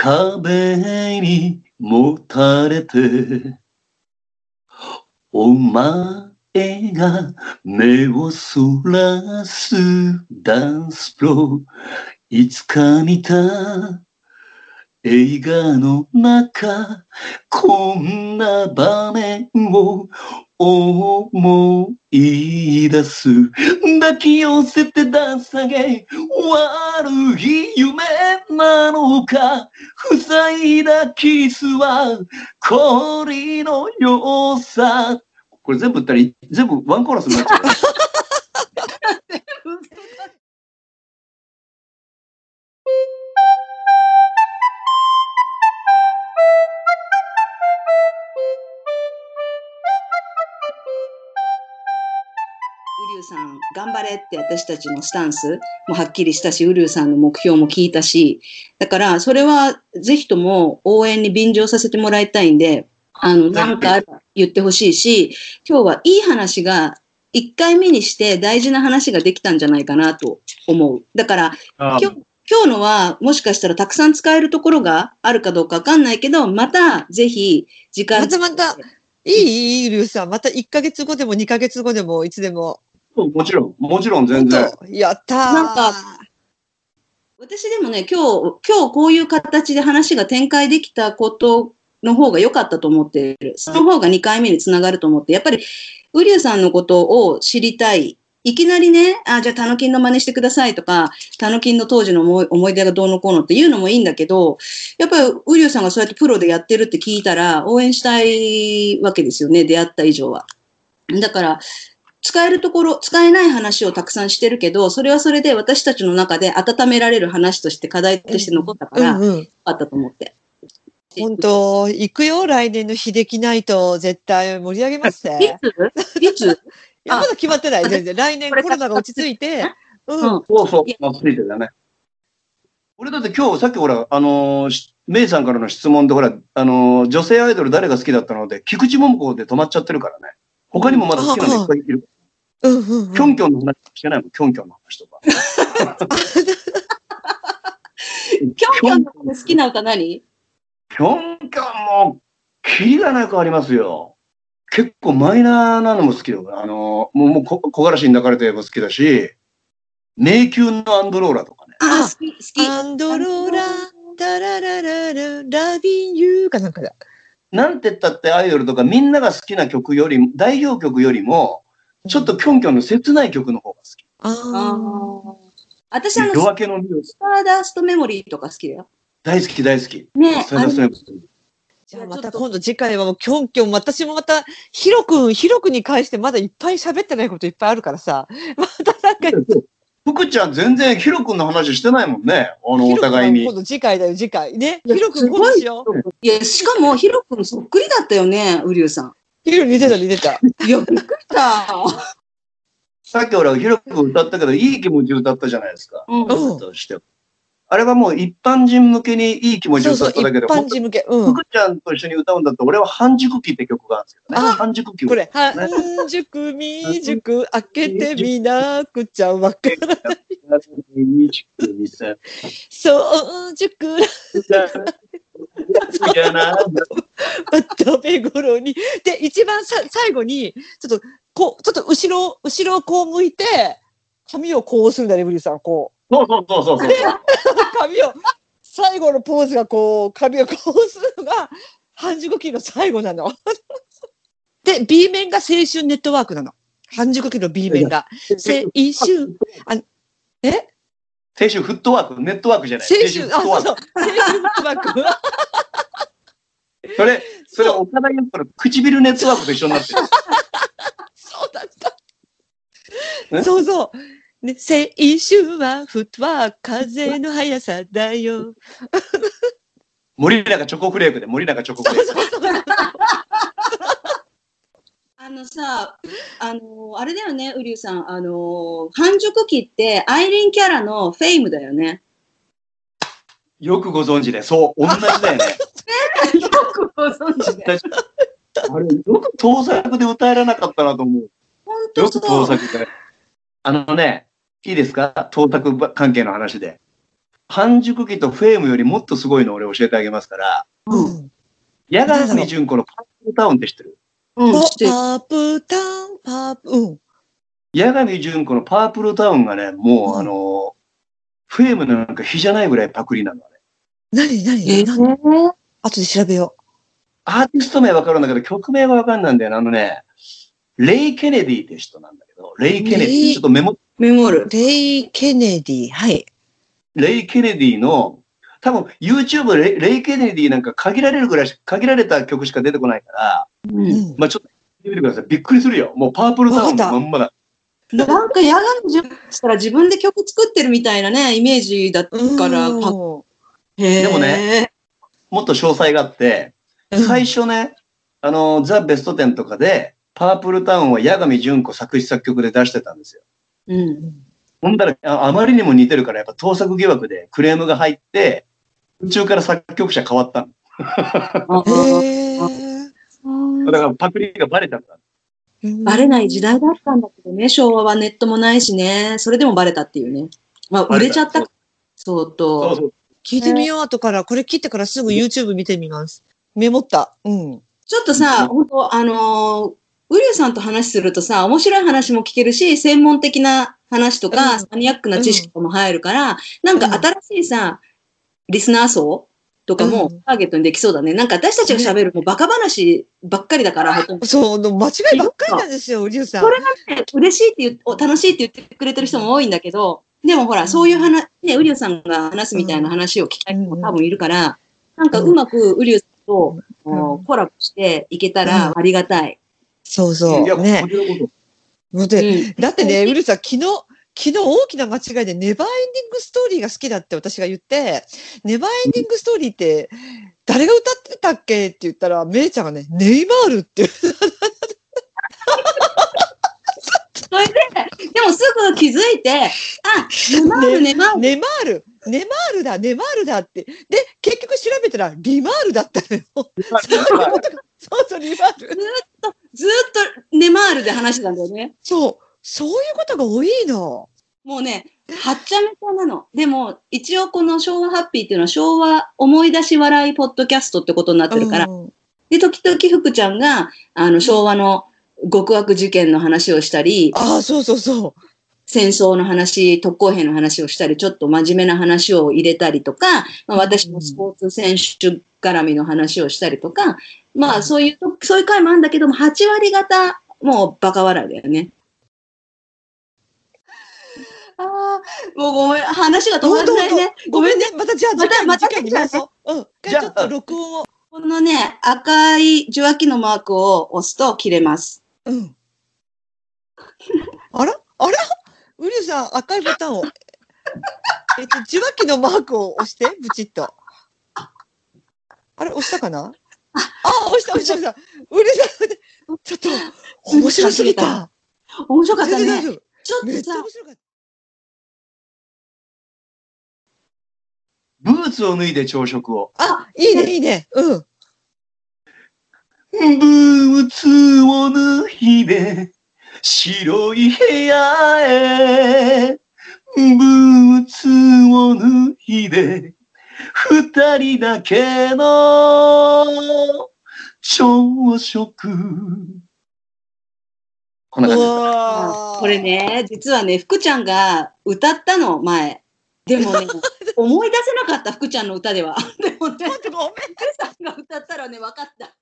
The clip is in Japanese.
壁にもたれてお前が目をそらすダンスフロいつか見た映画の中こんな場面を思い出す。抱き寄せて出さげ悪い夢なのか。塞いだキスは。氷の良さ。これ全部言ったら全部ワンコーラスになっちゃう。ウリュウさん、頑張れって私たちのスタンスもはっきりしたし、ウリュウさんの目標も聞いたし、だからそれはぜひとも応援に便乗させてもらいたいんで、あの、なんか言ってほしいし、今日はいい話が1回目にして大事な話ができたんじゃないかなと思う。だから、今日、今日のはもしかしたらたくさん使えるところがあるかどうかわかんないけど、またぜひ時間。またまた、いいリュウさん。また1ヶ月後でも2ヶ月後でもいつでも。もちろん、もちろん全然。やったー。なんか、私でもね、今日、今日こういう形で話が展開できたことの方が良かったと思っている。その方が2回目につながると思って、やっぱり、ウリュウさんのことを知りたい。いきなりね、あ、じゃあ、タノキンの真似してくださいとか、タノキンの当時の思い思い出がどうのこうのっていうのもいいんだけど、やっぱり、ウリュウさんがそうやってプロでやってるって聞いたら、応援したいわけですよね、出会った以上は。だから、使えるところ、使えない話をたくさんしてるけど、それはそれで私たちの中で温められる話として課題として残ったから、うんうんよかったと思って。本当、行くよ、来年の秀樹ナイト、絶対盛り上げますいね。つ？いつ？いや、まだ決まってない、全然。来年コロナが落ち着いて、うん。うんそうそういや、まあ、ついてだね。俺だって今日、さっきほら、あのーしメイさんからの質問で、ほら、あのー女性アイドル誰が好きだったので、菊池桃子で止まっちゃってるからね。他にもまだ好きなのいっぱいいる。うんうんうんキョンキョンの話してないもん、キョンキョンの話とか。キョンキョンの好きな歌何？キョンキョンも、キリがなくありますよ。結構マイナーなのも好きだよ。あのーもう、もうこ、木枯らしに抱かれても好きだし、迷宮のアンドローラとかね。あ、あ好き、好き。アンドローラ、タララララ、ラビンユーかなんかだ。なんて言ったってアイドルとかみんなが好きな曲よりも、代表曲よりも、ちょっとキョンキョンの切ない曲の方が好き。ああー私あの、夜ス明けの匂いターダストメモリーとか好きだよ。大好き大好き。ねじゃあまた今度次回はもうキョンキョン、私もまた、ヒロ君、ヒロ君に関してまだいっぱい喋ってないこといっぱいあるからさ、またなんか、福ちゃん全然ヒロ君の話してないもんね。あの、お互いには今。度次回だよ、次回。ね。ヒロ君今度しよう。いや、しかも、ヒロ君そっくりだったよね、ウリュウさん。ヒロ似てた似てた。いや、びっくりした。さっき俺はヒロ君歌ったけど、いい気持ち歌ったじゃないですか。うんうんとしてあれはもう一般人向けにいい気持ちそうそう、一歌っただけで、般人向け。うん。福ちゃんと一緒に歌うんだったら、俺は半熟期って曲があるんですけどね。あ半熟期をこれ、半熟、未熟、開けてみなくちゃわからない。そう、熟、食べ頃に。で、一番さ最後に、ちょっと、こう、ちょっと後ろ、後ろをこう向いて、髪をこうするんだね、ブリさん、こう。そうそうそうそうそう。髪を、最後のポーズがこう、髪をこうするのが、半熟期の最後なの。で、B 面が青春ネットワークなの。半熟期の B 面が。青春、あ、え？青春フットワーク、ネットワークじゃない。青春、あ、フットワーそうそう。青春ネットワーク。ク。それ、それ、岡田優子の唇ネットワークと一緒になってる。そうだった。えそうそう。ね、青春はフットワーク、風の速さだよ。森永チョコフレークで、森永チョコフレーク。あのさ、あの、あれだよね、ウリュウさん。あの、半熟期って、アイリンキャラのフェイムだよね。よくご存知で、そう、同じだよね。よくご存知で。あれ、よく盗作で歌えらなかったなと思う。本よく。盗作で。あのね、いいですか？盗作関係の話で。半熟期とフェームよりもっとすごいの俺教えてあげますから、うん。ん。八神純子のパープルタウンって知ってる？うん。パープタウン、パープ、うん。八神純子のパープルタウンがね、もう、うんあの、フェームなんか比じゃないぐらいパクリなのね。何何え何？ー、後で調べよアーティスト名わかるんだけど、曲名がわかんないんだよね。あのね、レイ・ケネディって人なんだけど、レイ・ケネディ。ちょっとメモ、メモるう。。レイ・ケネディ。はい。レイ・ケネディの、多分 YouTube レイレイ・ケネディなんか限られるぐらいし、限られた曲しか出てこないから、う。うんん。まあちょっと聞いてみてください。びっくりするよ。もうパープルタウンのまんまだ。なんか、ヤガンジュしたら自分で曲作ってるみたいなね、イメージだから、うんかへーでもね、もっと詳細があって、最初ね、あの、ザ・ベスト10とかで、パープルタウンは八神純子作詞作曲で出してたんですよ。うん。ほんだらあ、あまりにも似てるから、やっぱ盗作疑惑でクレームが入って、途中から作曲者変わったの。あへーだからパクリがバレちゃった。バレない時代だったんだけどね、昭和はネットもないしね、それでもバレたっていうね。まあ、売れちゃった。相そう当。そう。聞いてみよう、後から。これ切ってからすぐ YouTube 見てみます。メモった。うん。ちょっとさ、うん本当あのーウリュウさんと話するとさ、面白い話も聞けるし、専門的な話とか、うんマニアックな知識とかも入るから、なんか新しいさ、リスナー層とかもうんターゲットにできそうだね。なんか私たちが喋るもうバカ話ばっかりだから、んどそう、間違いばっかりなんですよ、リュウさん。それがね、嬉しいって言って、お楽しいって言ってくれてる人も多いんだけど、でもほら、そういう話、ね、ウリュウさんが話すみたいな話を聞きたい人も多分いるから、なんかうまくウリュウさんと、コラボしていけたらありがたい。そうそ。いうね。だってね、ウルさん、昨日、昨日大きな間違いでネバーエンディングストーリーが好きだって私が言って、ネバーエンディングストーリーって誰が歌ってたっけって言ったら、メイちゃんがね、ネイマールって 言うそれで、でもすぐ気づいて、あ、ネマール、ネマール。ネマール、ネマールだ、ネマールだって。で、結局調べたら、リマールだったのよ。そうそう、リマール。ずーっとネマールで話してたんだよね。そう、そういうことが多いの。もうね、はっちゃめちゃなの。でも、一応この昭和ハッピーっていうのは昭和思い出し笑いポッドキャストってことになってるから、うんで、時々福ちゃんが、あの、昭和の極悪事件の話をしたり、ああ、そうそうそう。戦争の話、特攻兵の話をしたり、ちょっと真面目な話を入れたりとか、まあ、私もスポーツ選手絡みの話をしたりとか、まあそういうと、そういう回もあるんだけども、8割方、もうバカ笑いだよね。ああ、もうごめん、話が止まらないね。ごめんね。またじゃあ、次回また次回に回そう。うん。じゃあちょっと録音を。このね、赤い受話器のマークを押すと切れます。うん。あらあらウリュウさん、赤いボタンを。えっと、受話器のマークを押して、ブチッと。あれ、押したかな？あ、押した、押した、押した。ウリュウさん、ちょっと、面白すぎた。面白かったね。全然大丈夫。ちょっとさめっちゃ面、白かった。ブーツを脱いで朝食を。あ、いいね、いいね。うん。ブーツを脱いで白い部屋へ。ブーツを脱いで二人だけの朝食。こんな感じです。これ。ね、実はね、福ちゃんが歌ったの、前。でもね、思い出せなかった、福ちゃんの歌では。でもね。福さんが歌ったらね、分かった。